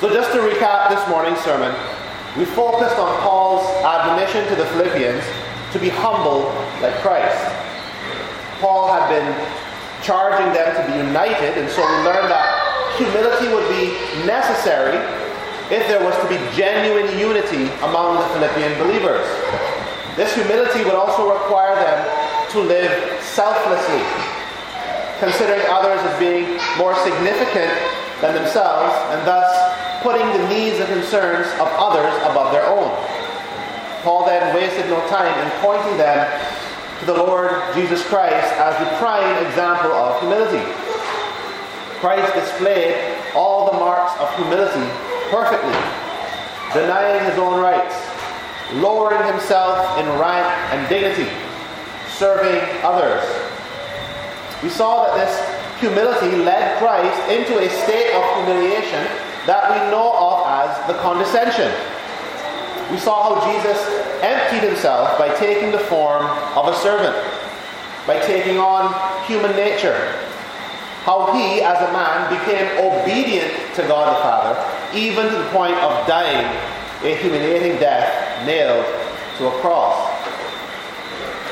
So, just to recap this morning's sermon, we focused on Paul's admonition to the Philippians to be humble like Christ. Paul had been charging them to be united, and so we learned that humility would be necessary if there was to be genuine unity among the Philippian believers. This humility would also require them to live selflessly, considering others as being more significant than themselves, and thus putting the needs and concerns of others above their own. Paul then wasted no time in pointing them to the Lord Jesus Christ as the prime example of humility. Christ displayed all the marks of humility perfectly, denying his own rights, lowering himself in rank and dignity, serving others. We saw that this humility led Christ into a state of humiliation that we know of as the condescension. We saw how Jesus emptied himself by taking the form of a servant, by taking on human nature. How he, as a man, became obedient to God the Father, even to the point of dying a humiliating death nailed to a cross.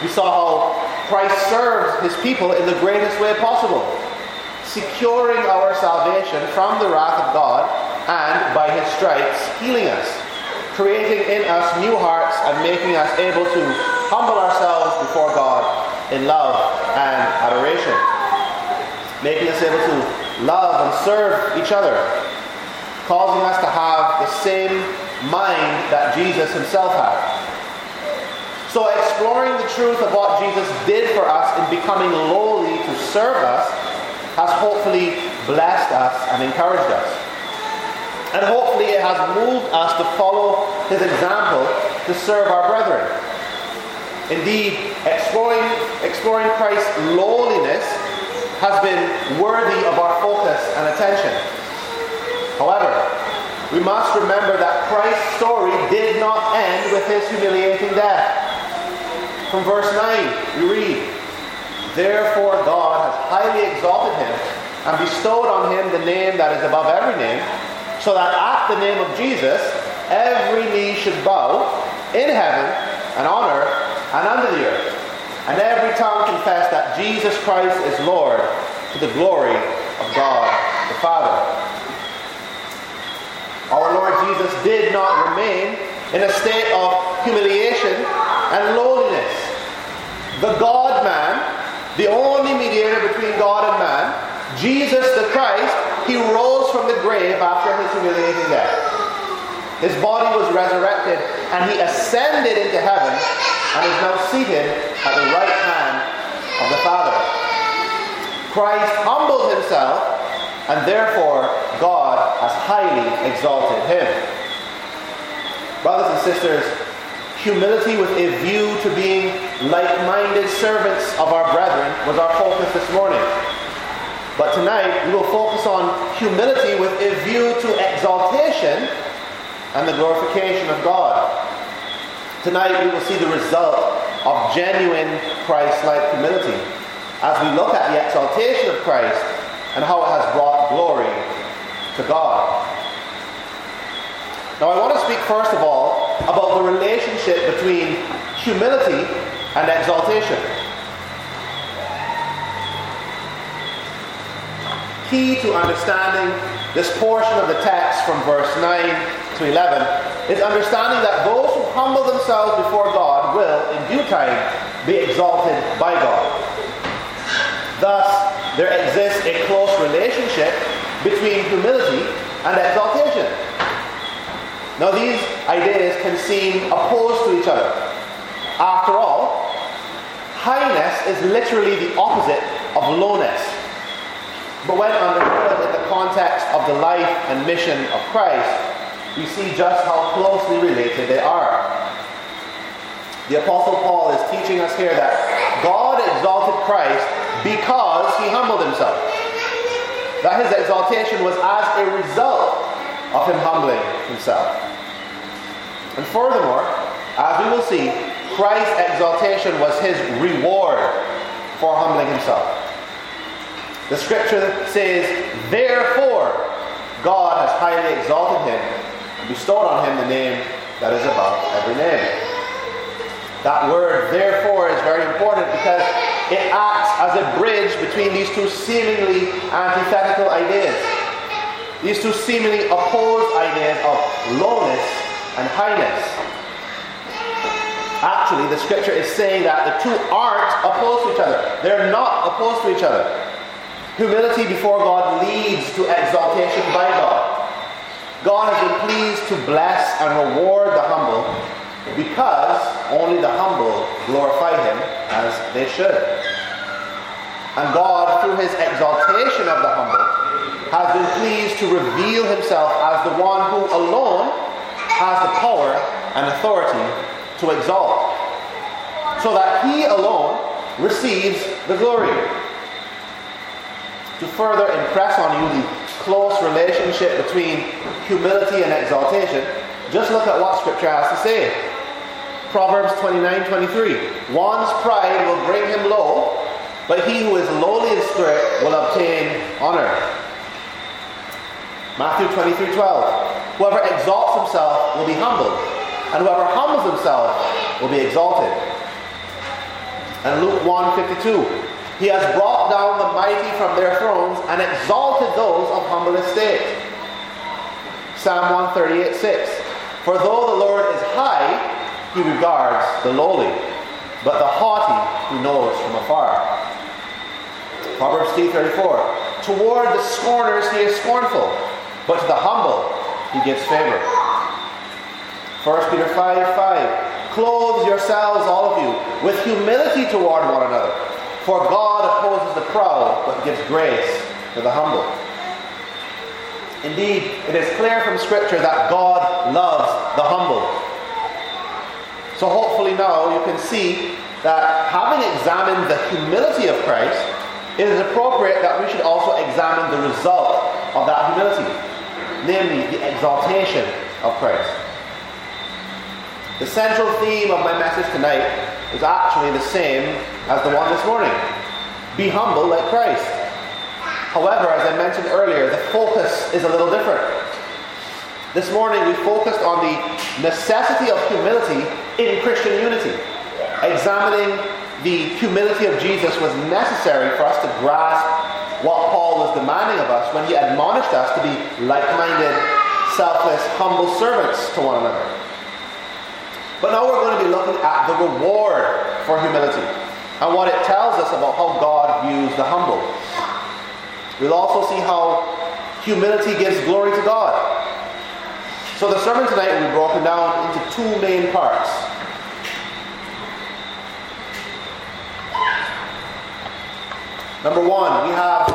We saw how Christ served his people in the greatest way possible securing our salvation from the wrath of God, and by his stripes healing us, creating in us new hearts and making us able to humble ourselves before God in love and adoration, making us able to love and serve each other, causing us to have the same mind that Jesus himself had. So, exploring the truth of what Jesus did for us in becoming lowly to serve us has hopefully blessed us and encouraged us. And hopefully it has moved us to follow his example to serve our brethren. Indeed, exploring, exploring Christ's lowliness has been worthy of our focus and attention. However, we must remember that Christ's story did not end with his humiliating death. From verse 9, we read, Therefore God has highly exalted him and bestowed on him the name that is above every name, so that at the name of Jesus every knee should bow in heaven and on earth and under the earth, and every tongue confess that Jesus Christ is Lord to the glory of God the Father. Our Lord Jesus did not remain in a state of humiliation and lowliness. The God man the only mediator between God and man, Jesus the Christ, he rose from the grave after his humiliating death. His body was resurrected and he ascended into heaven and is now seated at the right hand of the Father. Christ humbled himself and therefore God has highly exalted him. Brothers and sisters, humility with a view to being like-minded servants of our brethren was our focus this morning. But tonight we will focus on humility with a view to exaltation and the glorification of God. Tonight we will see the result of genuine Christ-like humility as we look at the exaltation of Christ and how it has brought glory to God. Now I want to speak first of all about the relationship between humility and exaltation. Key to understanding this portion of the text from verse 9 to 11 is understanding that those who humble themselves before God will, in due time, be exalted by God. Thus, there exists a close relationship between humility and exaltation. Now, these ideas can seem opposed to each other. After all, highness is literally the opposite of lowness. But when understood in the context of the life and mission of Christ, we see just how closely related they are. The Apostle Paul is teaching us here that God exalted Christ because he humbled himself. That his exaltation was as a result of him humbling himself. And furthermore, as we will see, Christ's exaltation was his reward for humbling himself. The scripture says, Therefore, God has highly exalted him and bestowed on him the name that is above every name. That word, therefore, is very important because it acts as a bridge between these two seemingly antithetical ideas. These two seemingly opposed ideas of lowness and highness. Actually, the scripture is saying that the two aren't opposed to each other. They're not opposed to each other. Humility before God leads to exaltation by God. God has been pleased to bless and reward the humble because only the humble glorify him as they should. And God, through his exaltation of the humble, has been pleased to reveal himself as the one who alone has the power and authority to exalt, so that he alone receives the glory. To further impress on you the close relationship between humility and exaltation, just look at what Scripture has to say. Proverbs 29 23. One's pride will bring him low, but he who is lowly in spirit will obtain honor. Matthew 23 12. Whoever exalts himself will be humbled and whoever humbles himself will be exalted. And Luke 1:52, he has brought down the mighty from their thrones and exalted those of humble estate. Psalm 138:6, for though the Lord is high, he regards the lowly, but the haughty he knows from afar. Proverbs 3:34, toward the scorners he is scornful, but to the humble he gives favor. 1 Peter 5 5. Clothe yourselves, all of you, with humility toward one another. For God opposes the proud, but gives grace to the humble. Indeed, it is clear from Scripture that God loves the humble. So hopefully now you can see that having examined the humility of Christ, it is appropriate that we should also examine the result of that humility, namely the exaltation of Christ. The central theme of my message tonight is actually the same as the one this morning. Be humble like Christ. However, as I mentioned earlier, the focus is a little different. This morning we focused on the necessity of humility in Christian unity. Examining the humility of Jesus was necessary for us to grasp what Paul was demanding of us when he admonished us to be like minded, selfless, humble servants to one another. But now we're going to be looking at the reward for humility and what it tells us about how God views the humble. We'll also see how humility gives glory to God. So the sermon tonight will be broken down into two main parts. Number one, we have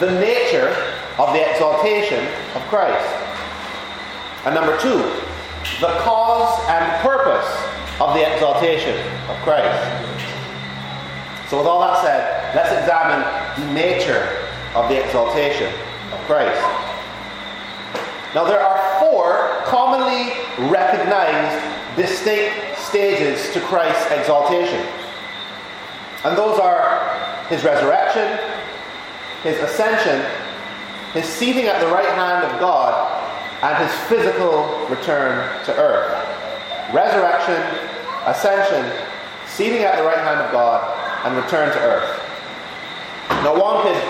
the nature of the exaltation of Christ. And number two, the cause and purpose of the exaltation of Christ. So, with all that said, let's examine the nature of the exaltation of Christ. Now, there are four commonly recognized distinct stages to Christ's exaltation. And those are his resurrection, his ascension, his seating at the right hand of God, and his physical return to earth. Resurrection, ascension, seating at the right hand of God, and return to earth. Now, one could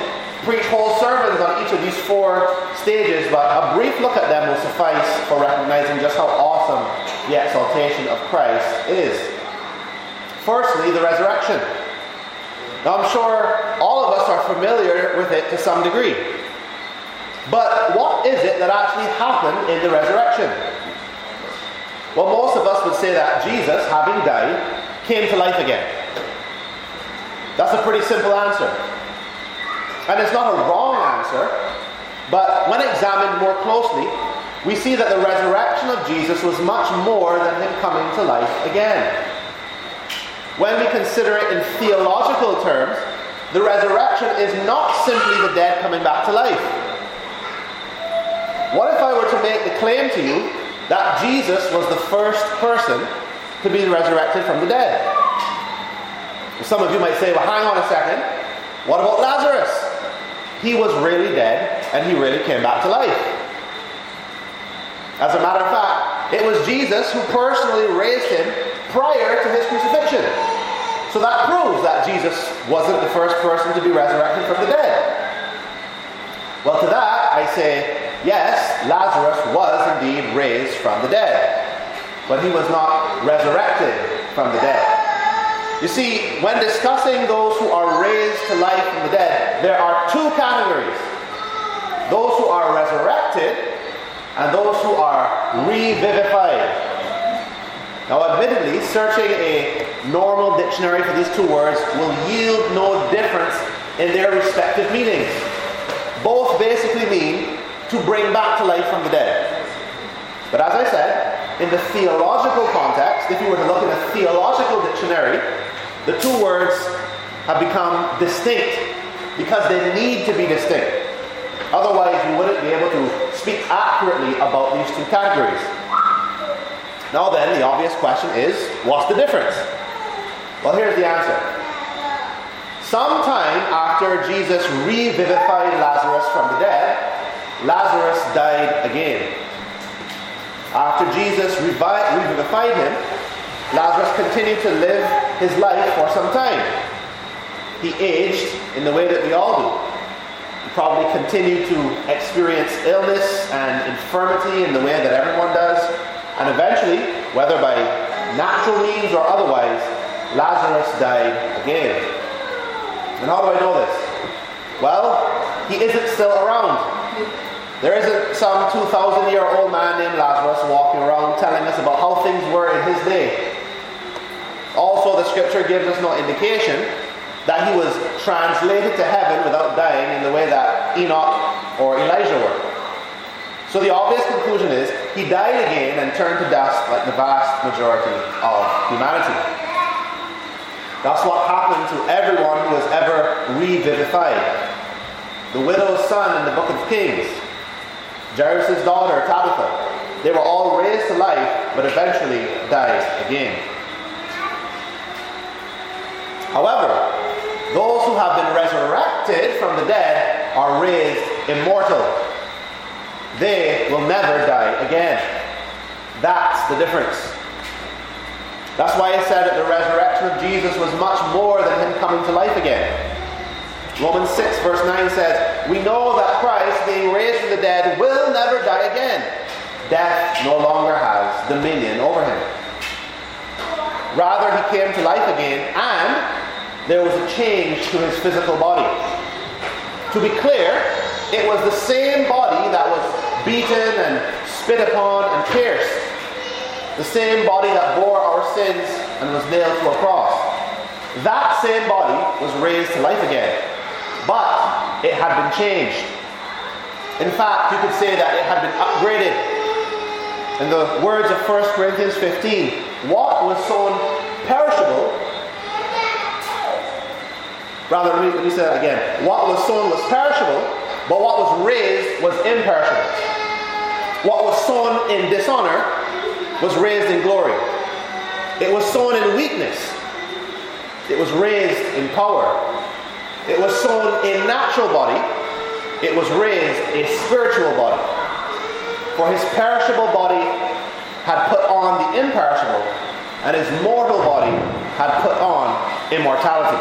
preach whole sermons on each of these four stages, but a brief look at them will suffice for recognizing just how awesome the exaltation of Christ is. Firstly, the resurrection. Now, I'm sure all of us are familiar with it to some degree. But what is it that actually happened in the resurrection? Well, most of us would say that Jesus, having died, came to life again. That's a pretty simple answer. And it's not a wrong answer, but when examined more closely, we see that the resurrection of Jesus was much more than him coming to life again. When we consider it in theological terms, the resurrection is not simply the dead coming back to life. What if I were to make the claim to you that Jesus was the first person to be resurrected from the dead? Some of you might say, well, hang on a second. What about Lazarus? He was really dead and he really came back to life. As a matter of fact, it was Jesus who personally raised him prior to his crucifixion. So that proves that Jesus wasn't the first person to be resurrected from the dead. Well, to that I say, yes, Lazarus was indeed raised from the dead, but he was not resurrected from the dead. You see, when discussing those who are raised to life from the dead, there are two categories those who are resurrected and those who are revivified. Now, admittedly, searching a normal dictionary for these two words will yield no difference in their respective meanings. Both basically mean to bring back to life from the dead. But as I said, in the theological context, if you were to look in a theological dictionary, the two words have become distinct because they need to be distinct. Otherwise, you wouldn't be able to speak accurately about these two categories. Now, then, the obvious question is what's the difference? Well, here's the answer. Sometime after Jesus revivified Lazarus from the dead, Lazarus died again. After Jesus revivified him, Lazarus continued to live his life for some time. He aged in the way that we all do. He probably continued to experience illness and infirmity in the way that everyone does. And eventually, whether by natural means or otherwise, Lazarus died again. And how do I know this? Well, he isn't still around. There isn't some 2,000 year old man named Lazarus walking around telling us about how things were in his day. Also, the scripture gives us no indication that he was translated to heaven without dying in the way that Enoch or Elijah were. So the obvious conclusion is he died again and turned to dust like the vast majority of humanity. That's what happened to everyone who was ever revivified. The widow's son in the book of Kings, Jairus' daughter Tabitha, they were all raised to life but eventually died again. However, those who have been resurrected from the dead are raised immortal. They will never die again. That's the difference. That's why I said that the resurrection of Jesus was much more than him coming to life again. Romans 6, verse 9 says, We know that Christ, being raised from the dead, will never die again. Death no longer has dominion over him. Rather, he came to life again and there was a change to his physical body. To be clear, it was the same body that was beaten and spit upon and pierced. The same body that bore our sins and was nailed to a cross. That same body was raised to life again. But it had been changed. In fact, you could say that it had been upgraded. In the words of 1 Corinthians 15, what was sown perishable Rather, let me, let me say that again. What was sown was perishable, but what was raised was imperishable. What was sown in dishonor was raised in glory. It was sown in weakness. It was raised in power. It was sown in natural body. It was raised a spiritual body. For his perishable body had put on the imperishable, and his mortal body had put on immortality.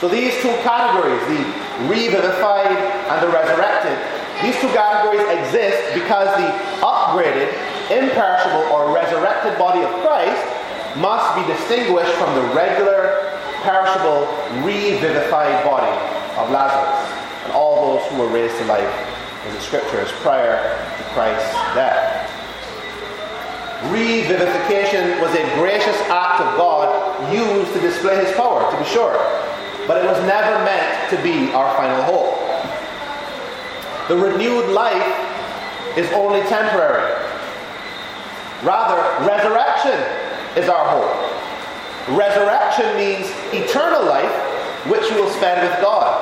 So these two categories, the revivified and the resurrected, these two categories exist because the upgraded, imperishable, or resurrected body of Christ must be distinguished from the regular, perishable, revivified body of Lazarus and all those who were raised to life in the scriptures prior to Christ's death. Revivification was a gracious act of God used to display his power, to be sure but it was never meant to be our final hope. The renewed life is only temporary. Rather, resurrection is our hope. Resurrection means eternal life, which we will spend with God.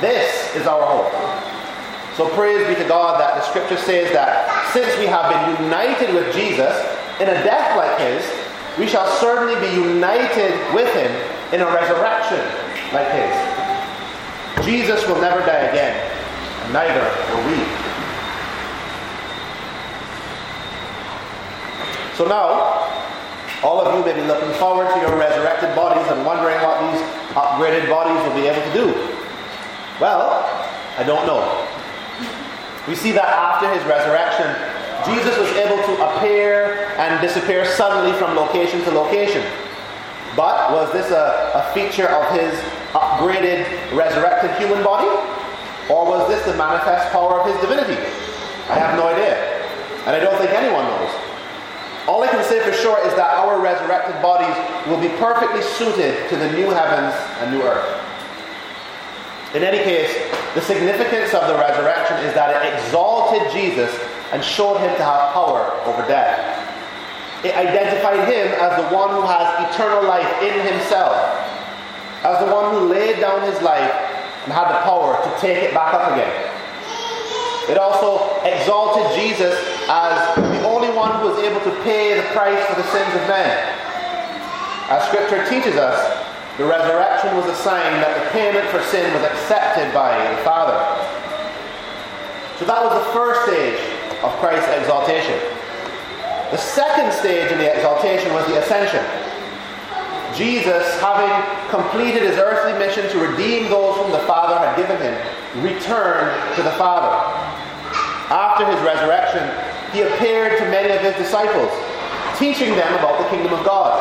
This is our hope. So praise be to God that the scripture says that since we have been united with Jesus in a death like his, we shall certainly be united with him in a resurrection like his. Jesus will never die again, and neither will we. So now, all of you may be looking forward to your resurrected bodies and wondering what these upgraded bodies will be able to do. Well, I don't know. We see that after his resurrection, Jesus was able to appear and disappear suddenly from location to location. But was this a, a feature of his upgraded, resurrected human body? Or was this the manifest power of his divinity? I have no idea. And I don't think anyone knows. All I can say for sure is that our resurrected bodies will be perfectly suited to the new heavens and new earth. In any case, the significance of the resurrection is that it exalted Jesus and showed him to have power over death. It identified him as the one who has eternal life in himself, as the one who laid down his life and had the power to take it back up again. It also exalted Jesus as the only one who was able to pay the price for the sins of men. As Scripture teaches us, the resurrection was a sign that the payment for sin was accepted by the Father. So that was the first stage of Christ's exaltation. The second stage in the exaltation was the ascension. Jesus, having completed his earthly mission to redeem those whom the Father had given him, returned to the Father. After his resurrection, he appeared to many of his disciples, teaching them about the kingdom of God.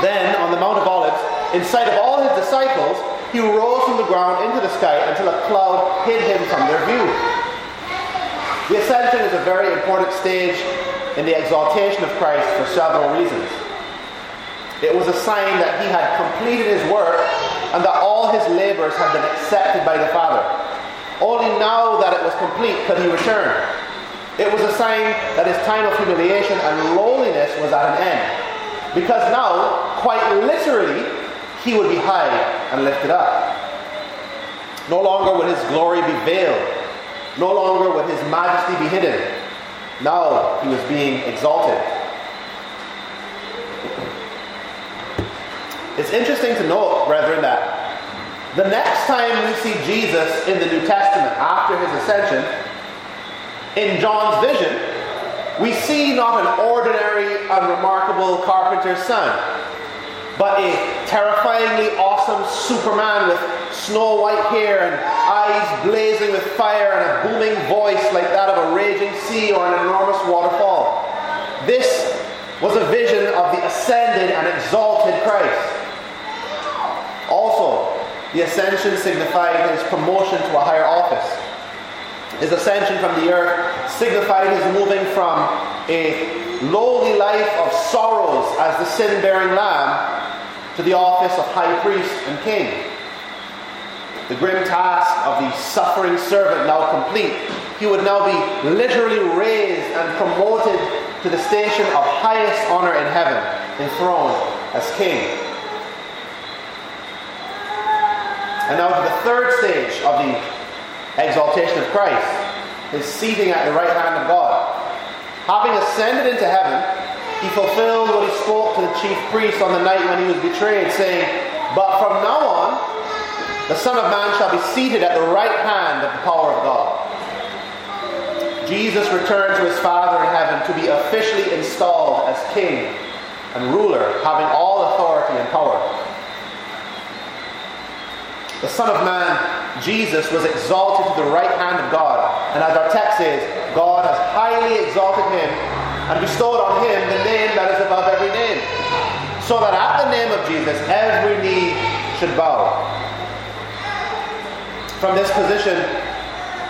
Then, on the Mount of Olives, in sight of all his disciples, he rose from the ground into the sky until a cloud hid him from their view. The ascension is a very important stage in the exaltation of Christ for several reasons. It was a sign that he had completed his work and that all his labors had been accepted by the Father. Only now that it was complete could he return. It was a sign that his time of humiliation and lowliness was at an end. Because now, quite literally, he would be high and lifted up. No longer would his glory be veiled no longer would his majesty be hidden. Now he was being exalted. It's interesting to note, brethren, that the next time we see Jesus in the New Testament after his ascension, in John's vision, we see not an ordinary, unremarkable carpenter's son, but a terrifyingly awesome Superman with snow white hair and eyes blazing with fire and a booming voice like that of a raging sea or an enormous waterfall. This was a vision of the ascended and exalted Christ. The ascension signified his promotion to a higher office. His ascension from the earth signified his moving from a lowly life of sorrows as the sin bearing lamb to the office of high priest and king. The grim task of the suffering servant now complete, he would now be literally raised and promoted to the station of highest honor in heaven, enthroned as king. And now to the third stage of the exaltation of Christ, his seating at the right hand of God. Having ascended into heaven, he fulfilled what he spoke to the chief priest on the night when he was betrayed, saying, But from now on, the Son of Man shall be seated at the right hand of the power of God. Jesus returned to his Father in heaven to be officially installed as King and ruler, having all authority and power. The Son of Man, Jesus, was exalted to the right hand of God. And as our text says, God has highly exalted him and bestowed on him the name that is above every name, so that at the name of Jesus every knee should bow. From this position,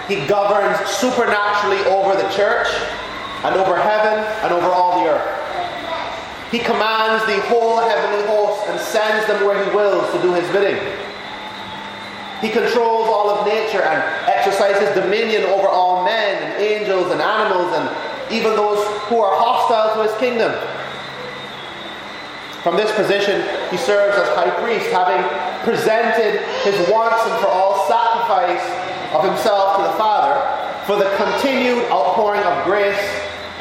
he governs supernaturally over the church and over heaven and over all the earth. He commands the whole heavenly host and sends them where he wills to do his bidding. He controls all of nature and exercises dominion over all men and angels and animals and even those who are hostile to his kingdom. From this position, he serves as high priest, having presented his once and for all sacrifice of himself to the Father for the continued outpouring of grace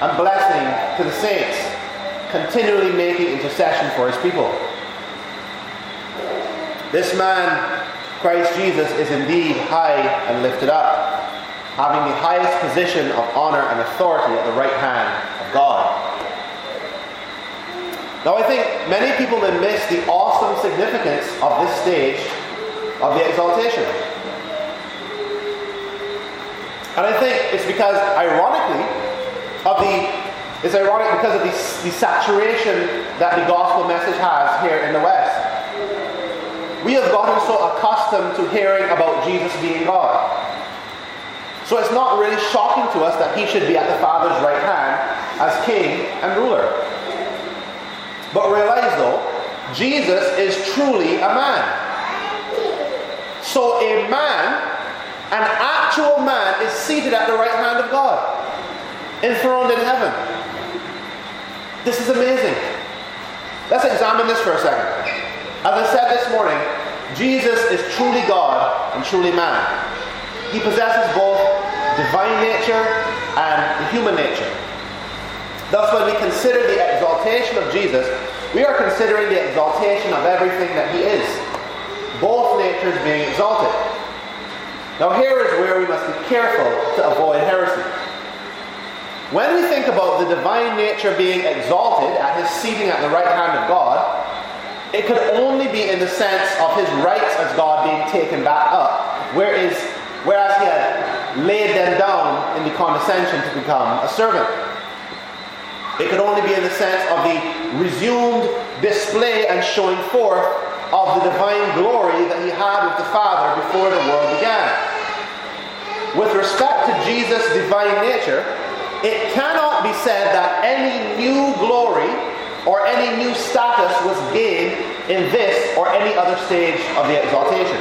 and blessing to the saints, continually making intercession for his people. This man, Christ Jesus, is indeed high and lifted up having the highest position of honor and authority at the right hand of God. Now, I think many people may miss the awesome significance of this stage of the exaltation. And I think it's because, ironically, of the it's ironic because of the, the saturation that the gospel message has here in the West. We have gotten so accustomed to hearing about Jesus being God. So it's not really shocking to us that he should be at the Father's right hand as king and ruler. But realize though, Jesus is truly a man. So a man, an actual man, is seated at the right hand of God, enthroned in heaven. This is amazing. Let's examine this for a second. As I said this morning, Jesus is truly God and truly man. He possesses both divine nature and human nature. Thus, when we consider the exaltation of Jesus, we are considering the exaltation of everything that he is, both natures being exalted. Now, here is where we must be careful to avoid heresy. When we think about the divine nature being exalted at his seating at the right hand of God, it could only be in the sense of his rights as God being taken back up, whereas, whereas he had laid them down in the condescension to become a servant. It could only be in the sense of the resumed display and showing forth of the divine glory that he had with the Father before the world began. With respect to Jesus' divine nature, it cannot be said that any new glory or any new status was gained in this or any other stage of the exaltation.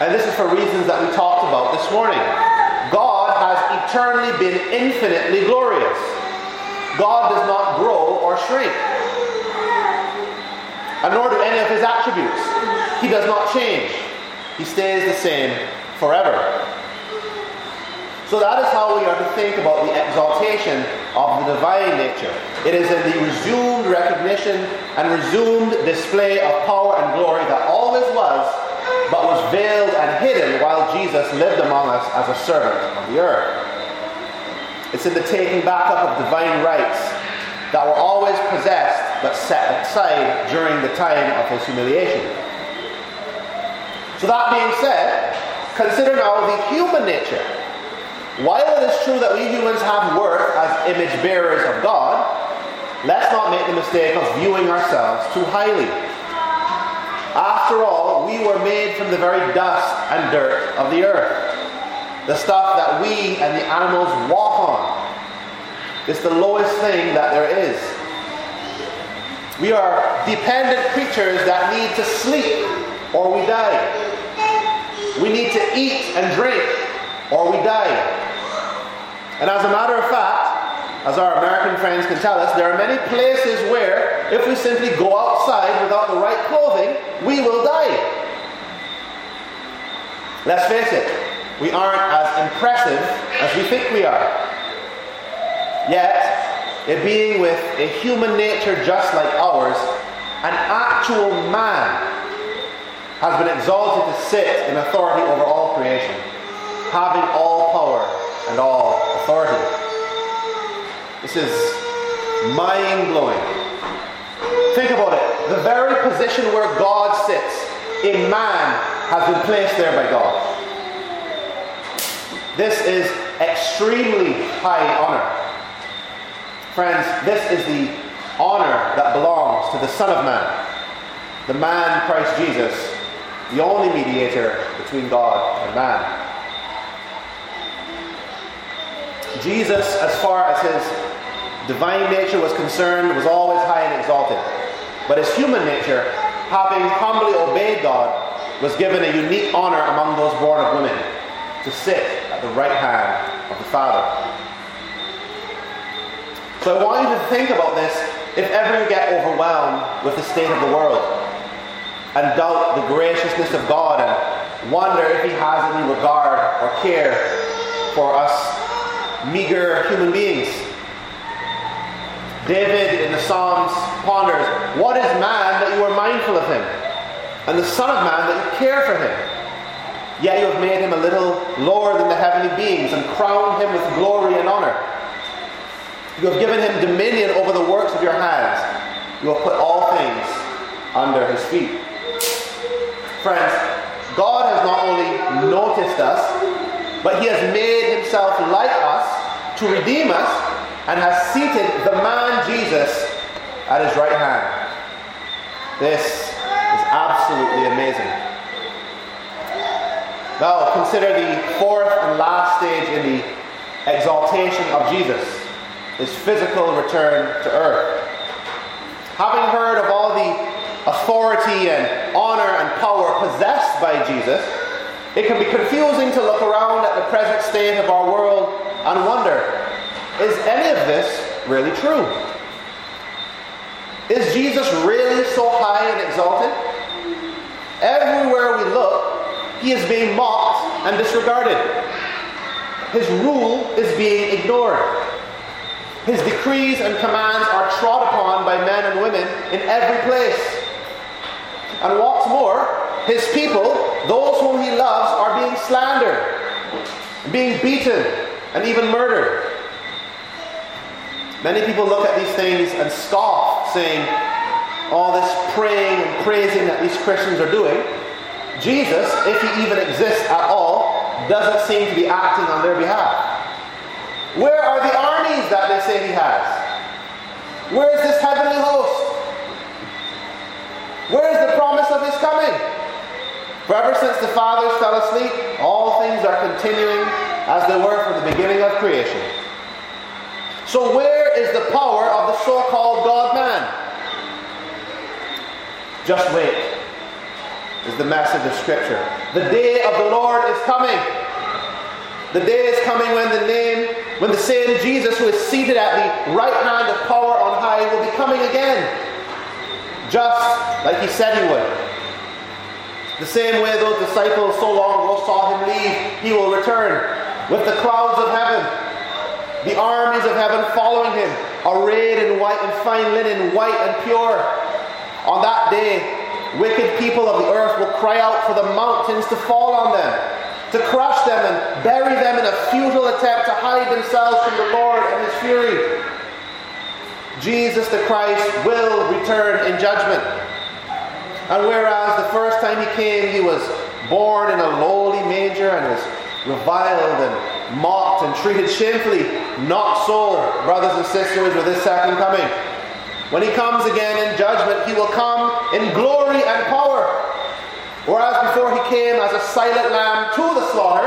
And this is for reasons that we talked about this morning. God has eternally been infinitely glorious. God does not grow or shrink. And nor do any of his attributes. He does not change. He stays the same forever. So that is how we are to think about the exaltation of the divine nature. It is in the resumed recognition and resumed display of power and glory that always was, but was veiled and hidden while Jesus lived among us as a servant of the earth. It's in the taking back up of divine rights that were always possessed but set aside during the time of his humiliation. So that being said, consider now the human nature while it is true that we humans have worth as image bearers of God, let's not make the mistake of viewing ourselves too highly. After all, we were made from the very dust and dirt of the earth. The stuff that we and the animals walk on. It's the lowest thing that there is. We are dependent creatures that need to sleep or we die. We need to eat and drink or we die. And as a matter of fact, as our American friends can tell us, there are many places where if we simply go outside without the right clothing, we will die. Let's face it, we aren't as impressive as we think we are. Yet, a being with a human nature just like ours, an actual man has been exalted to sit in authority over all creation, having all power and all authority. This is mind blowing. Think about it. The very position where God sits, a man has been placed there by God. This is extremely high honor. Friends, this is the honor that belongs to the Son of Man, the man Christ Jesus, the only mediator between God and man. Jesus, as far as his divine nature was concerned, was always high and exalted. But his human nature, having humbly obeyed God, was given a unique honor among those born of women to sit at the right hand of the Father. So I want you to think about this if ever you get overwhelmed with the state of the world and doubt the graciousness of God and wonder if He has any regard or care for us meager human beings. David in the Psalms ponders, What is man that you are mindful of him? And the Son of Man that you care for him? Yet you have made him a little lower than the heavenly beings and crowned him with glory and honor. You have given him dominion over the works of your hands. You have put all things under his feet. Friends, God has not only noticed us, but he has made himself like us to redeem us and has seated the man Jesus at his right hand. This is absolutely amazing. Now, consider the fourth and last stage in the exaltation of Jesus his physical return to earth. Having heard of all the authority and honor and power possessed by Jesus, it can be confusing to look around at the present state of our world and wonder is any of this really true? Is Jesus really so high and exalted? Everywhere we look, he is being mocked and disregarded. His rule is being ignored. His decrees and commands are trod upon by men and women in every place. And what's more, his people, those whom he loves, are being slandered, being beaten, and even murdered. Many people look at these things and scoff, saying, all this praying and praising that these Christians are doing, Jesus, if he even exists at all, doesn't seem to be acting on their behalf. Where are the armies that they say he has? Where is this heavenly host? Where is the promise of his coming? For ever since the fathers fell asleep, all things are continuing as they were from the beginning of creation. So, where is the power of the so called God man? Just wait, is the message of Scripture. The day of the Lord is coming. The day is coming when the name when the same Jesus who is seated at the right hand of power on high will be coming again, just like he said he would. The same way those disciples so long ago saw him leave, he will return with the clouds of heaven, the armies of heaven following him, arrayed in white and fine linen, white and pure. On that day, wicked people of the earth will cry out for the mountains to fall on them to crush them and bury them in a futile attempt to hide themselves from the Lord and his fury. Jesus the Christ will return in judgment. And whereas the first time he came, he was born in a lowly manger and was reviled and mocked and treated shamefully, not so, brothers and sisters, with his second coming. When he comes again in judgment, he will come in glory and power Whereas before he came as a silent lamb to the slaughter,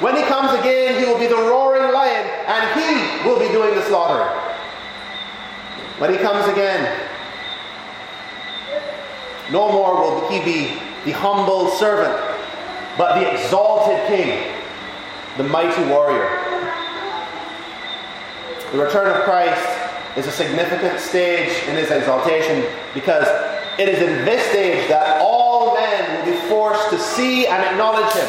when he comes again, he will be the roaring lion, and he will be doing the slaughter. When he comes again, no more will he be the humble servant, but the exalted king, the mighty warrior. The return of Christ is a significant stage in his exaltation because it is in this stage that all men will be forced to see and acknowledge him.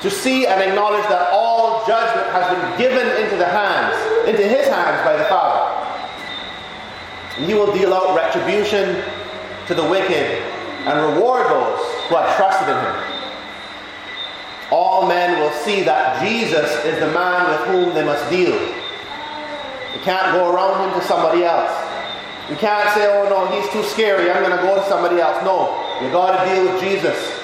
To see and acknowledge that all judgment has been given into the hands, into his hands by the Father. And he will deal out retribution to the wicked and reward those who have trusted in him. All men will see that Jesus is the man with whom they must deal. They can't go around him to somebody else. You can't say, oh no, he's too scary, I'm going to go to somebody else. No, you got to deal with Jesus.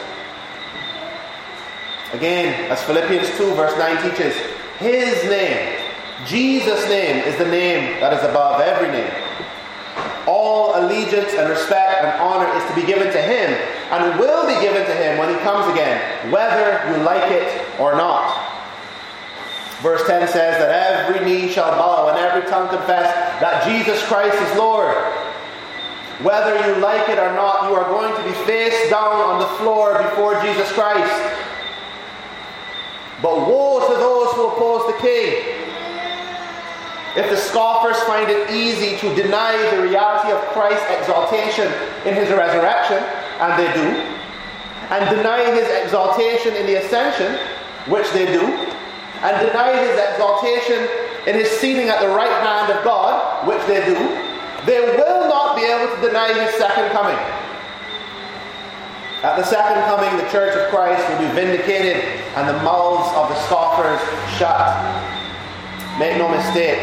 Again, as Philippians 2, verse 9 teaches, his name, Jesus' name, is the name that is above every name. All allegiance and respect and honor is to be given to him and will be given to him when he comes again, whether you like it or not. Verse 10 says that every knee shall bow and every tongue confess that Jesus Christ is Lord. Whether you like it or not, you are going to be face down on the floor before Jesus Christ. But woe to those who oppose the king. If the scoffers find it easy to deny the reality of Christ's exaltation in his resurrection, and they do, and deny his exaltation in the ascension, which they do, and deny his exaltation in his seating at the right hand of God, which they do, they will not be able to deny his second coming. At the second coming, the church of Christ will be vindicated and the mouths of the scoffers shut. Make no mistake,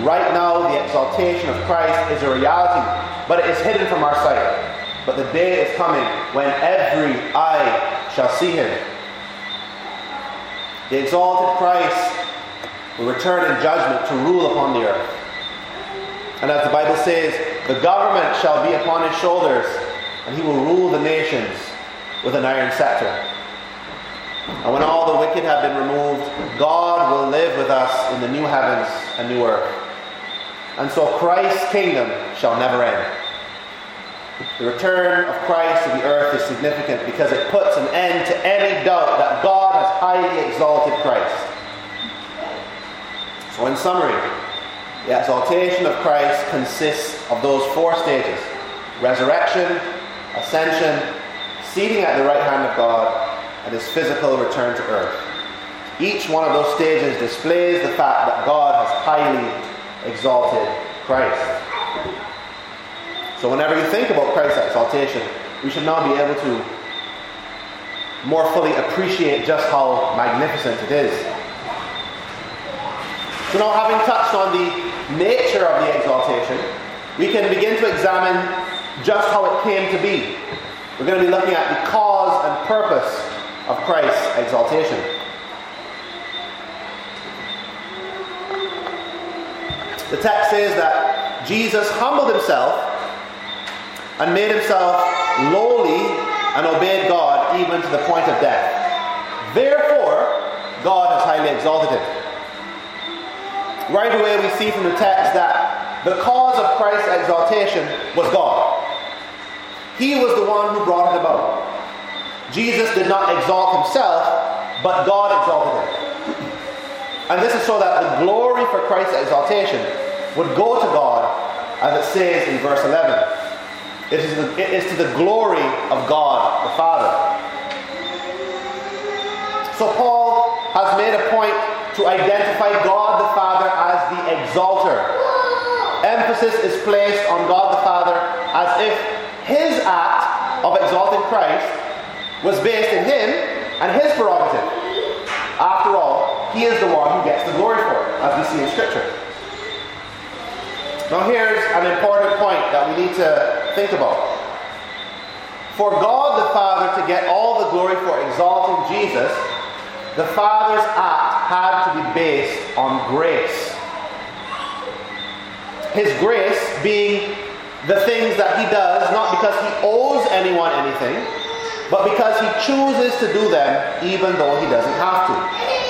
Right now, the exaltation of Christ is a reality, but it is hidden from our sight. But the day is coming when every eye shall see him. The exalted Christ will return in judgment to rule upon the earth. And as the Bible says, the government shall be upon his shoulders, and he will rule the nations with an iron scepter. And when all the wicked have been removed, God will live with us in the new heavens and new earth. And so Christ's kingdom shall never end. The return of Christ to the earth is significant because it puts an end to any doubt that God has highly exalted Christ. So, in summary, the exaltation of Christ consists of those four stages resurrection, ascension, seating at the right hand of God, and his physical return to earth. Each one of those stages displays the fact that God has highly exalted Christ. So, whenever you think about Christ's exaltation, we should now be able to more fully appreciate just how magnificent it is. So, now having touched on the nature of the exaltation, we can begin to examine just how it came to be. We're going to be looking at the cause and purpose of Christ's exaltation. The text says that Jesus humbled himself and made himself lowly and obeyed God even to the point of death. Therefore, God has highly exalted him. Right away, we see from the text that the cause of Christ's exaltation was God. He was the one who brought it about. Jesus did not exalt himself, but God exalted him. And this is so that the glory for Christ's exaltation would go to God, as it says in verse 11. It is, the, it is to the glory of God the Father. So Paul has made a point to identify God the Father as the exalter. Emphasis is placed on God the Father as if his act of exalting Christ was based in him and his prerogative. After all, he is the one who gets the glory for it, as we see in Scripture. Now, here's an important point that we need to think about. For God the Father to get all the glory for exalting Jesus, the Father's act had to be based on grace. His grace being the things that he does, not because he owes anyone anything, but because he chooses to do them even though he doesn't have to.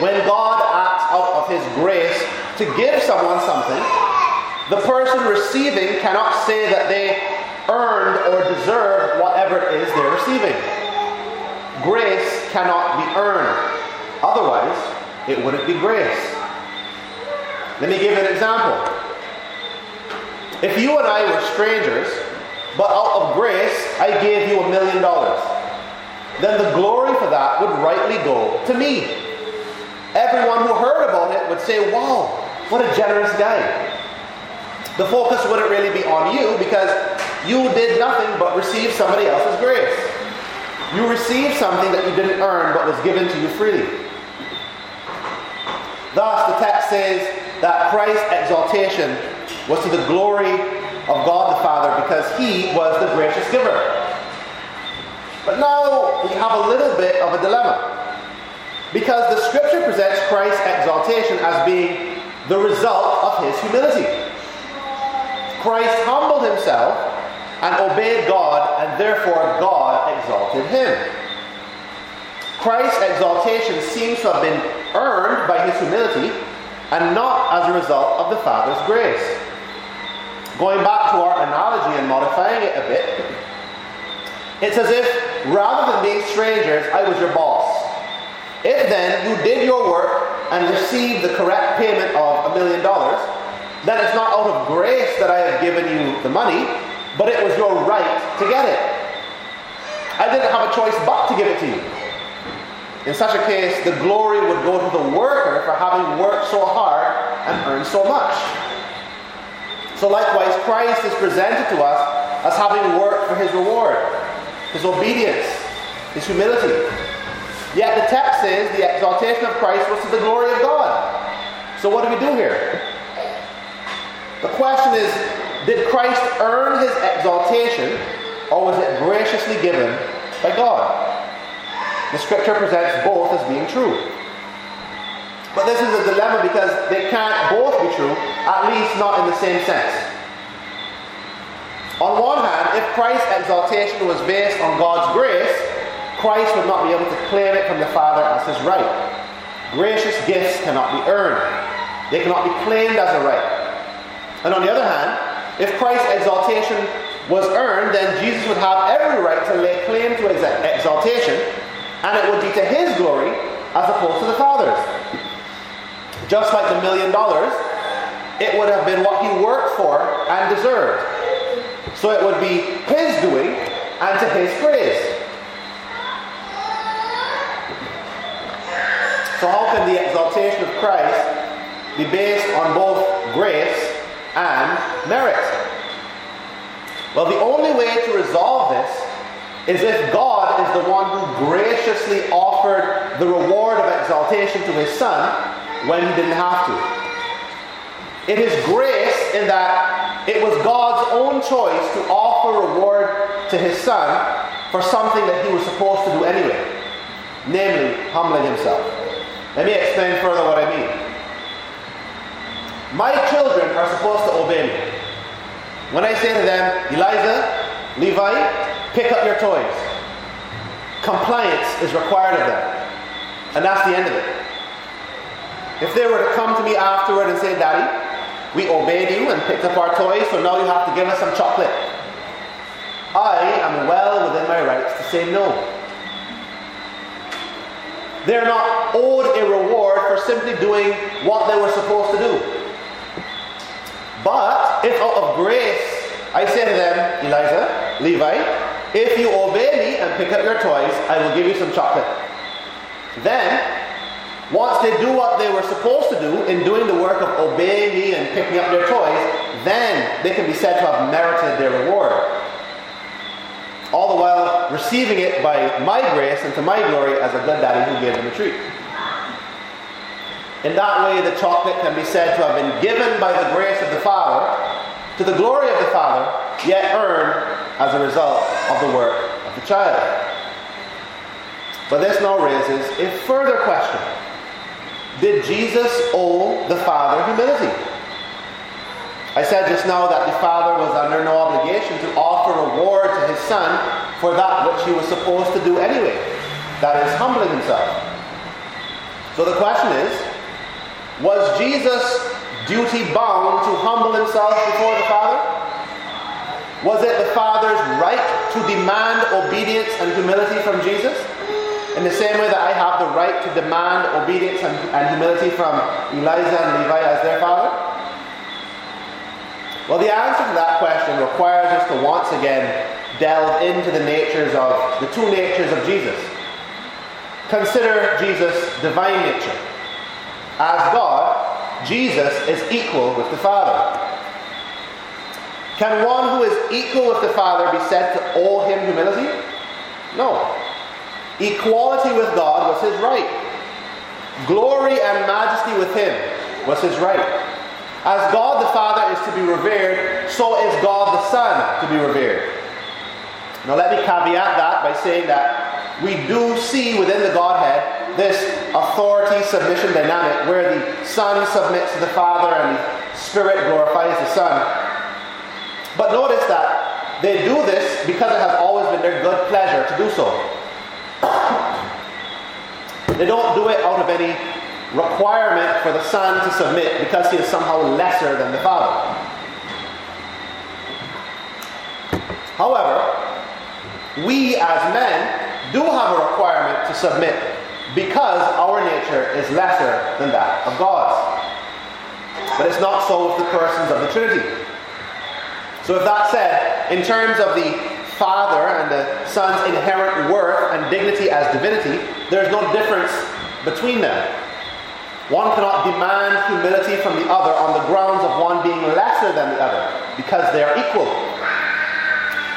When God acts out of his grace to give someone something, the person receiving cannot say that they earned or deserved whatever it is they're receiving. Grace cannot be earned. Otherwise, it wouldn't be grace. Let me give an example. If you and I were strangers, but out of grace I gave you a million dollars, then the glory for that would rightly go to me. Everyone who heard about it would say, Wow, what a generous guy the focus wouldn't really be on you because you did nothing but receive somebody else's grace. You received something that you didn't earn but was given to you freely. Thus, the text says that Christ's exaltation was to the glory of God the Father because he was the gracious giver. But now we have a little bit of a dilemma. Because the scripture presents Christ's exaltation as being the result of his humility. Christ humbled himself and obeyed God, and therefore God exalted him. Christ's exaltation seems to have been earned by his humility and not as a result of the Father's grace. Going back to our analogy and modifying it a bit, it's as if rather than being strangers, I was your boss. If then you did your work and received the correct payment of a million dollars, then it's not out of grace that I have given you the money, but it was your right to get it. I didn't have a choice but to give it to you. In such a case, the glory would go to the worker for having worked so hard and earned so much. So, likewise, Christ is presented to us as having worked for his reward, his obedience, his humility. Yet the text says the exaltation of Christ was to the glory of God. So, what do we do here? The question is Did Christ earn his exaltation, or was it graciously given by God? The scripture presents both as being true. But this is a dilemma because they can't both be true, at least not in the same sense. On one hand, if Christ's exaltation was based on God's grace, Christ would not be able to claim it from the Father as his right. Gracious gifts cannot be earned. They cannot be claimed as a right. And on the other hand, if Christ's exaltation was earned, then Jesus would have every right to lay claim to his exaltation, and it would be to his glory as opposed to the Father's. Just like the million dollars, it would have been what he worked for and deserved. So it would be his doing and to his praise. So, how can the exaltation of Christ be based on both grace and merit. Well, the only way to resolve this is if God is the one who graciously offered the reward of exaltation to his son when he didn't have to. It is grace in that it was God's own choice to offer reward to his son for something that he was supposed to do anyway, namely humbling himself. Let me explain further what I mean. My children are supposed to obey me. When I say to them, Eliza, Levi, pick up your toys, compliance is required of them. And that's the end of it. If they were to come to me afterward and say, Daddy, we obeyed you and picked up our toys, so now you have to give us some chocolate. I am well within my rights to say no. They're not owed a reward for simply doing what they were supposed to do. But if out of grace I say to them, Eliza, Levi, if you obey me and pick up your toys, I will give you some chocolate. Then, once they do what they were supposed to do in doing the work of obeying me and picking up their toys, then they can be said to have merited their reward. All the while receiving it by my grace and to my glory as a good daddy who gave them a treat. In that way, the chocolate can be said to have been given by the grace of the Father to the glory of the Father, yet earned as a result of the work of the child. But this now raises a further question Did Jesus owe the Father humility? I said just now that the Father was under no obligation to offer reward to his Son for that which he was supposed to do anyway that is, humbling himself. So the question is was Jesus duty bound to humble himself before the Father? Was it the Father's right to demand obedience and humility from Jesus? In the same way that I have the right to demand obedience and, and humility from Eliza and Levi as their father? Well, the answer to that question requires us to once again delve into the natures of the two natures of Jesus. Consider Jesus' divine nature. As God, Jesus is equal with the Father. Can one who is equal with the Father be said to owe him humility? No. Equality with God was his right. Glory and majesty with him was his right. As God the Father is to be revered, so is God the Son to be revered. Now, let me caveat that by saying that we do see within the Godhead this authority submission dynamic where the Son submits to the Father and the Spirit glorifies the Son. But notice that they do this because it has always been their good pleasure to do so. they don't do it out of any requirement for the Son to submit because he is somehow lesser than the Father. However, we as men do have a requirement to submit because our nature is lesser than that of God's. But it's not so with the persons of the Trinity. So, with that said, in terms of the Father and the Son's inherent worth and dignity as divinity, there's no difference between them. One cannot demand humility from the other on the grounds of one being lesser than the other, because they are equal.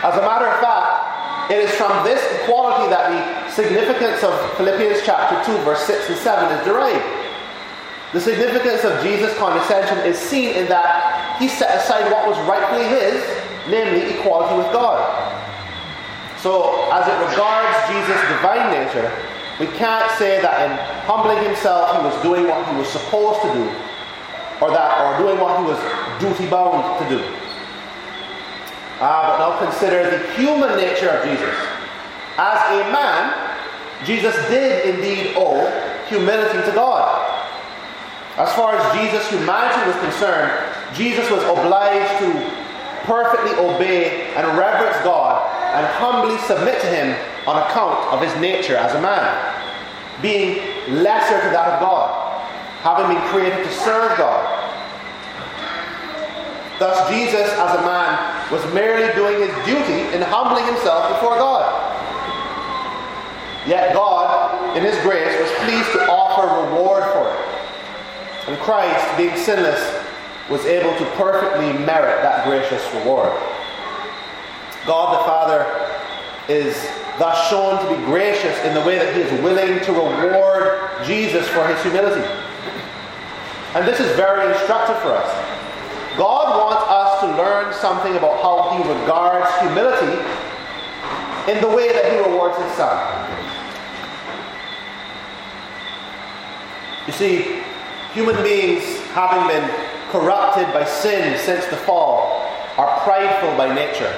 As a matter of fact, it is from this equality that the significance of Philippians chapter 2, verse 6 and 7 is derived. The significance of Jesus' condescension is seen in that he set aside what was rightfully his, namely equality with God. So, as it regards Jesus' divine nature, we can't say that in humbling himself he was doing what he was supposed to do, or that or doing what he was duty bound to do. Uh, but now consider the human nature of Jesus. As a man, Jesus did indeed owe humility to God. As far as Jesus' humanity was concerned, Jesus was obliged to perfectly obey and reverence God and humbly submit to Him on account of His nature as a man, being lesser to that of God, having been created to serve God. Thus, Jesus as a man was merely doing his duty in humbling himself before God. Yet God, in His grace, was pleased to offer reward for it. And Christ, being sinless, was able to perfectly merit that gracious reward. God the Father is thus shown to be gracious in the way that He is willing to reward Jesus for His humility. And this is very instructive for us. God wants us to learn something about how He regards humility in the way that He rewards His Son. You see, Human beings, having been corrupted by sin since the fall, are prideful by nature.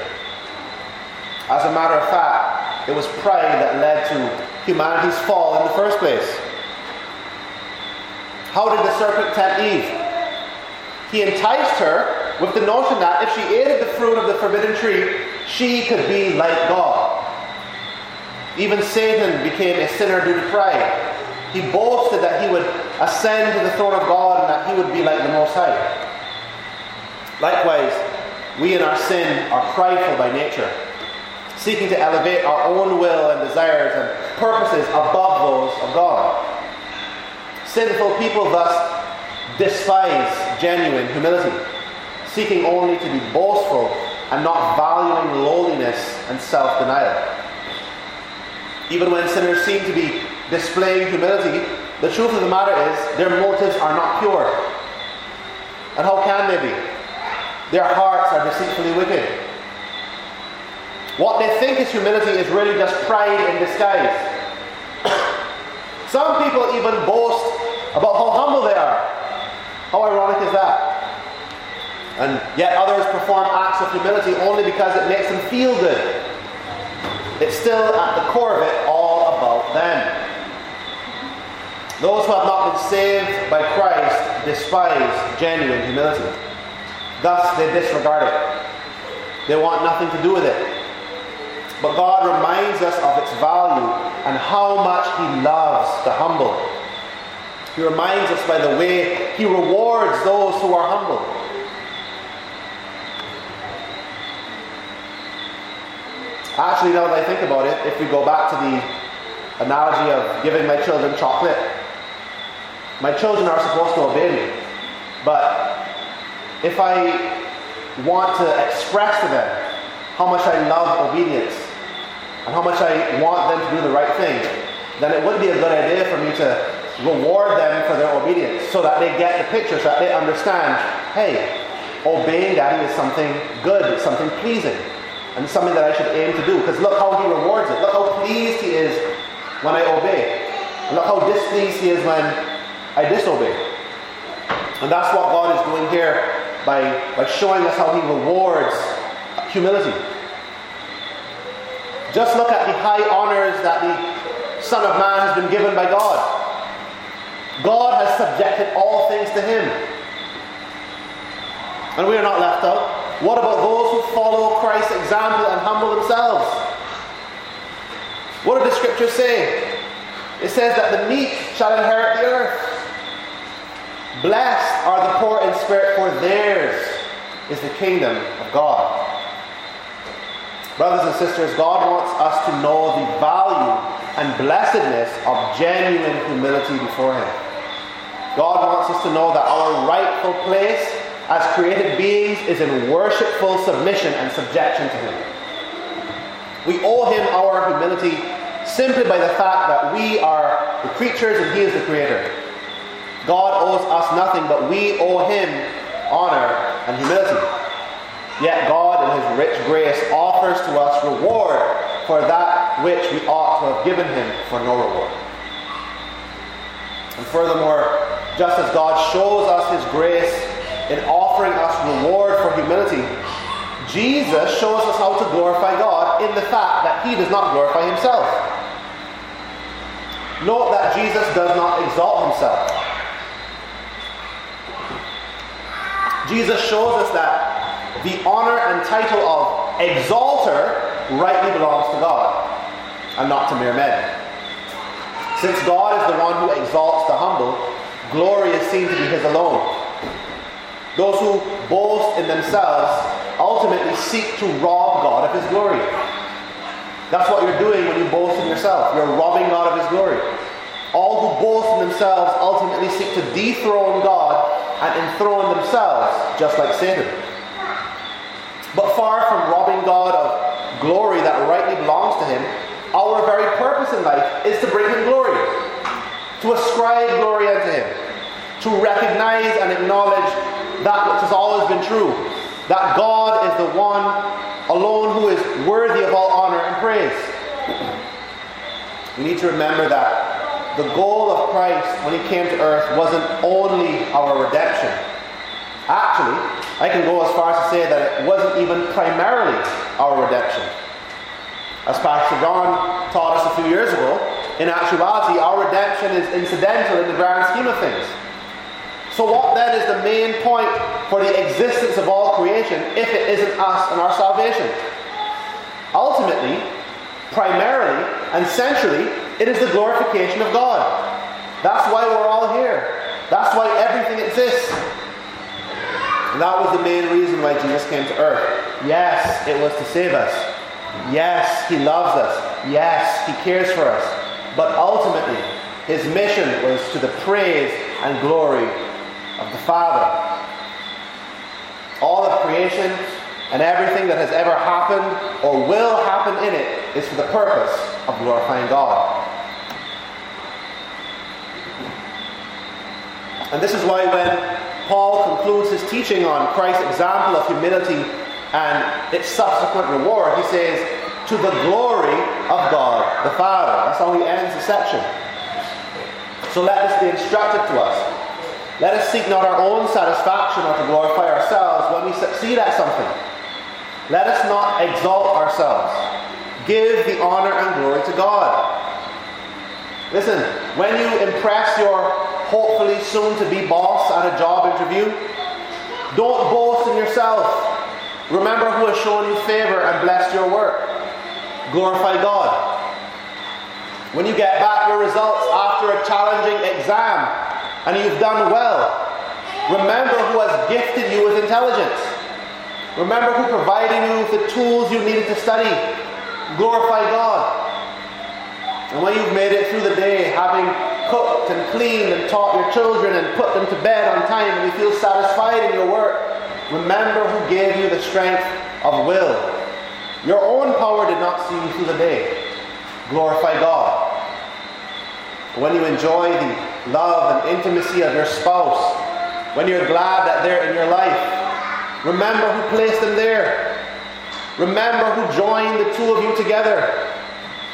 As a matter of fact, it was pride that led to humanity's fall in the first place. How did the serpent tempt Eve? He enticed her with the notion that if she ate the fruit of the forbidden tree, she could be like God. Even Satan became a sinner due to pride. He boasted that he would ascend to the throne of God and that he would be like the Most High. Likewise, we in our sin are prideful by nature, seeking to elevate our own will and desires and purposes above those of God. Sinful people thus despise genuine humility, seeking only to be boastful and not valuing lowliness and self denial. Even when sinners seem to be displaying humility, the truth of the matter is their motives are not pure. And how can they be? Their hearts are deceitfully wicked. What they think is humility is really just pride in disguise. Some people even boast about how humble they are. How ironic is that? And yet others perform acts of humility only because it makes them feel good. It's still at the core of it all about them. Those who have not been saved by Christ despise genuine humility. Thus, they disregard it. They want nothing to do with it. But God reminds us of its value and how much He loves the humble. He reminds us by the way He rewards those who are humble. Actually, now that I think about it, if we go back to the analogy of giving my children chocolate, my children are supposed to obey me. But if I want to express to them how much I love obedience and how much I want them to do the right thing, then it would be a good idea for me to reward them for their obedience so that they get the picture, so that they understand, hey, obeying daddy is something good, something pleasing, and something that I should aim to do. Because look how he rewards it. Look how pleased he is when I obey. And look how displeased he is when I disobey. And that's what God is doing here by, by showing us how He rewards humility. Just look at the high honors that the Son of Man has been given by God. God has subjected all things to Him. And we are not left out. What about those who follow Christ's example and humble themselves? What do the scriptures say? It says that the meek shall inherit the earth. Blessed are the poor in spirit, for theirs is the kingdom of God. Brothers and sisters, God wants us to know the value and blessedness of genuine humility before Him. God wants us to know that our rightful place as created beings is in worshipful submission and subjection to Him. We owe Him our humility simply by the fact that we are the creatures and He is the Creator. God owes us nothing, but we owe him honor and humility. Yet God, in his rich grace, offers to us reward for that which we ought to have given him for no reward. And furthermore, just as God shows us his grace in offering us reward for humility, Jesus shows us how to glorify God in the fact that he does not glorify himself. Note that Jesus does not exalt himself. Jesus shows us that the honor and title of exalter rightly belongs to God and not to mere men. Since God is the one who exalts the humble, glory is seen to be his alone. Those who boast in themselves ultimately seek to rob God of his glory. That's what you're doing when you boast in yourself. You're robbing God of his glory. All who boast in themselves ultimately seek to dethrone God and enthrone themselves, just like Satan. But far from robbing God of glory that rightly belongs to him, our very purpose in life is to bring him glory, to ascribe glory unto him, to recognize and acknowledge that which has always been true, that God is the one alone who is worthy of all honor and praise. We need to remember that the goal of Christ when he came to earth wasn't only our redemption. Actually, I can go as far as to say that it wasn't even primarily our redemption. As Pastor John taught us a few years ago, in actuality, our redemption is incidental in the grand scheme of things. So, what then is the main point for the existence of all creation if it isn't us and our salvation? Ultimately, primarily, and centrally, it is the glorification of God. That's why we're all here. That's why everything exists. And that was the main reason why Jesus came to earth. Yes, it was to save us. Yes, He loves us. Yes, He cares for us. But ultimately, His mission was to the praise and glory of the Father. All of creation and everything that has ever happened or will happen in it is for the purpose of glorifying God. And this is why when Paul concludes his teaching on Christ's example of humility and its subsequent reward, he says, To the glory of God the Father. That's how he ends the section. So let this be instructed to us. Let us seek not our own satisfaction or to glorify ourselves when we succeed at something. Let us not exalt ourselves. Give the honor and glory to God. Listen, when you impress your hopefully soon to be boss at a job interview, don't boast in yourself. Remember who has shown you favor and blessed your work. Glorify God. When you get back your results after a challenging exam and you've done well, remember who has gifted you with intelligence. Remember who provided you with the tools you needed to study. Glorify God. And when you've made it through the day, having cooked and cleaned and taught your children and put them to bed on time, and you feel satisfied in your work, remember who gave you the strength of will. Your own power did not see you through the day. Glorify God. When you enjoy the love and intimacy of your spouse, when you're glad that they're in your life, remember who placed them there. Remember who joined the two of you together.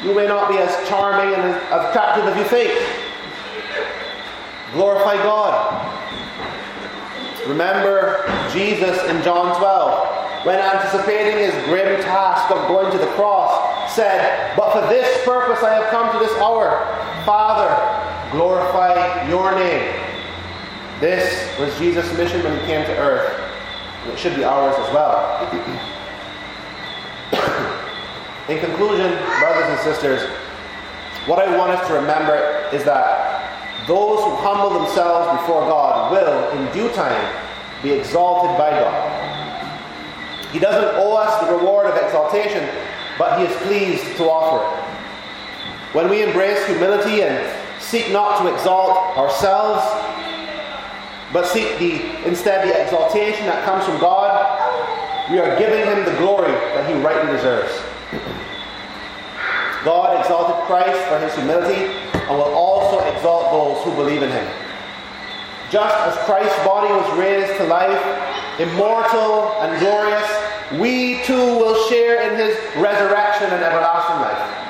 You may not be as charming and as attractive as you think. Glorify God. Remember Jesus in John 12, when anticipating his grim task of going to the cross, said, But for this purpose I have come to this hour. Father, glorify your name. This was Jesus' mission when he came to earth. And it should be ours as well. In conclusion, brothers and sisters, what I want us to remember is that those who humble themselves before God will, in due time, be exalted by God. He doesn't owe us the reward of exaltation, but He is pleased to offer it. When we embrace humility and seek not to exalt ourselves, but seek the, instead the exaltation that comes from God, we are giving Him the glory that He rightly deserves. God exalted Christ for his humility and will also exalt those who believe in him. Just as Christ's body was raised to life, immortal and glorious, we too will share in his resurrection and everlasting life.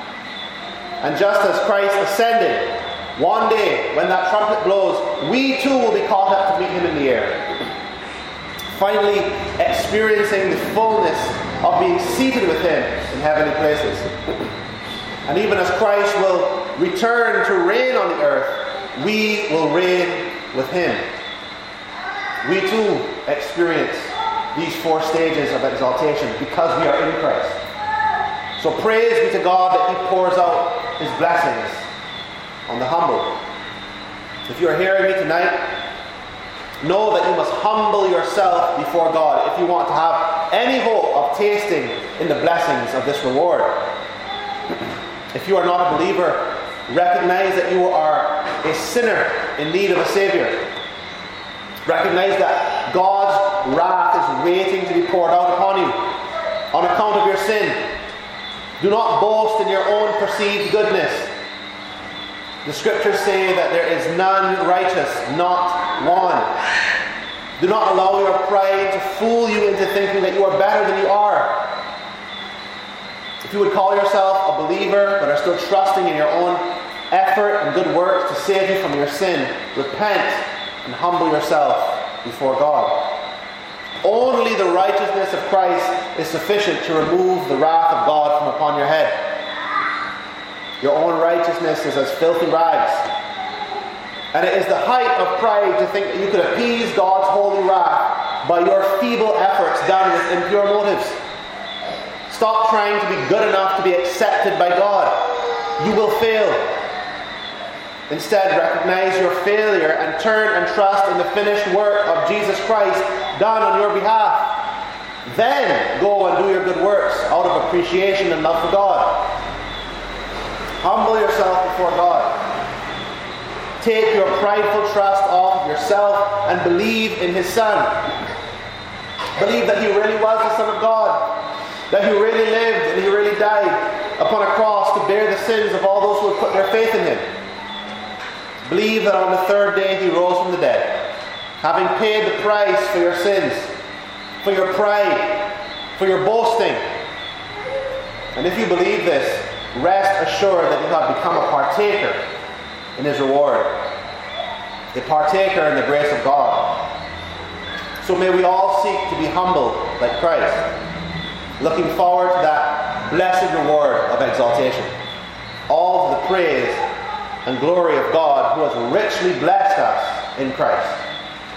And just as Christ ascended, one day when that trumpet blows, we too will be caught up to meet him in the air. Finally, experiencing the fullness of being seated with him in heavenly places. And even as Christ will return to reign on the earth, we will reign with him. We too experience these four stages of exaltation because we are in Christ. So praise be to God that He pours out His blessings on the humble. If you are hearing me tonight, know that you must humble yourself before God if you want to have any hope of tasting in the blessings of this reward. If you are not a believer, recognize that you are a sinner in need of a Savior. Recognize that God's wrath is waiting to be poured out upon you on account of your sin. Do not boast in your own perceived goodness. The scriptures say that there is none righteous, not one. Do not allow your pride to fool you into thinking that you are better than you are. If you would call yourself a believer but are still trusting in your own effort and good works to save you from your sin, repent and humble yourself before God. Only the righteousness of Christ is sufficient to remove the wrath of God from upon your head. Your own righteousness is as filthy rags. And it is the height of pride to think that you could appease God's holy wrath by your feeble efforts done with impure motives. Stop trying to be good enough to be accepted by God. You will fail. Instead, recognize your failure and turn and trust in the finished work of Jesus Christ done on your behalf. Then go and do your good works out of appreciation and love for God. Humble yourself before God. Take your prideful trust off of yourself and believe in His Son. Believe that He really was the Son of God, that He really lived and He really died upon a cross to bear the sins of all those who would put their faith in Him. Believe that on the third day he rose from the dead, having paid the price for your sins, for your pride, for your boasting. And if you believe this, rest assured that you have become a partaker in his reward, a partaker in the grace of God. So may we all seek to be humble like Christ, looking forward to that blessed reward of exaltation. All the praise and glory of God who has richly blessed us in Christ.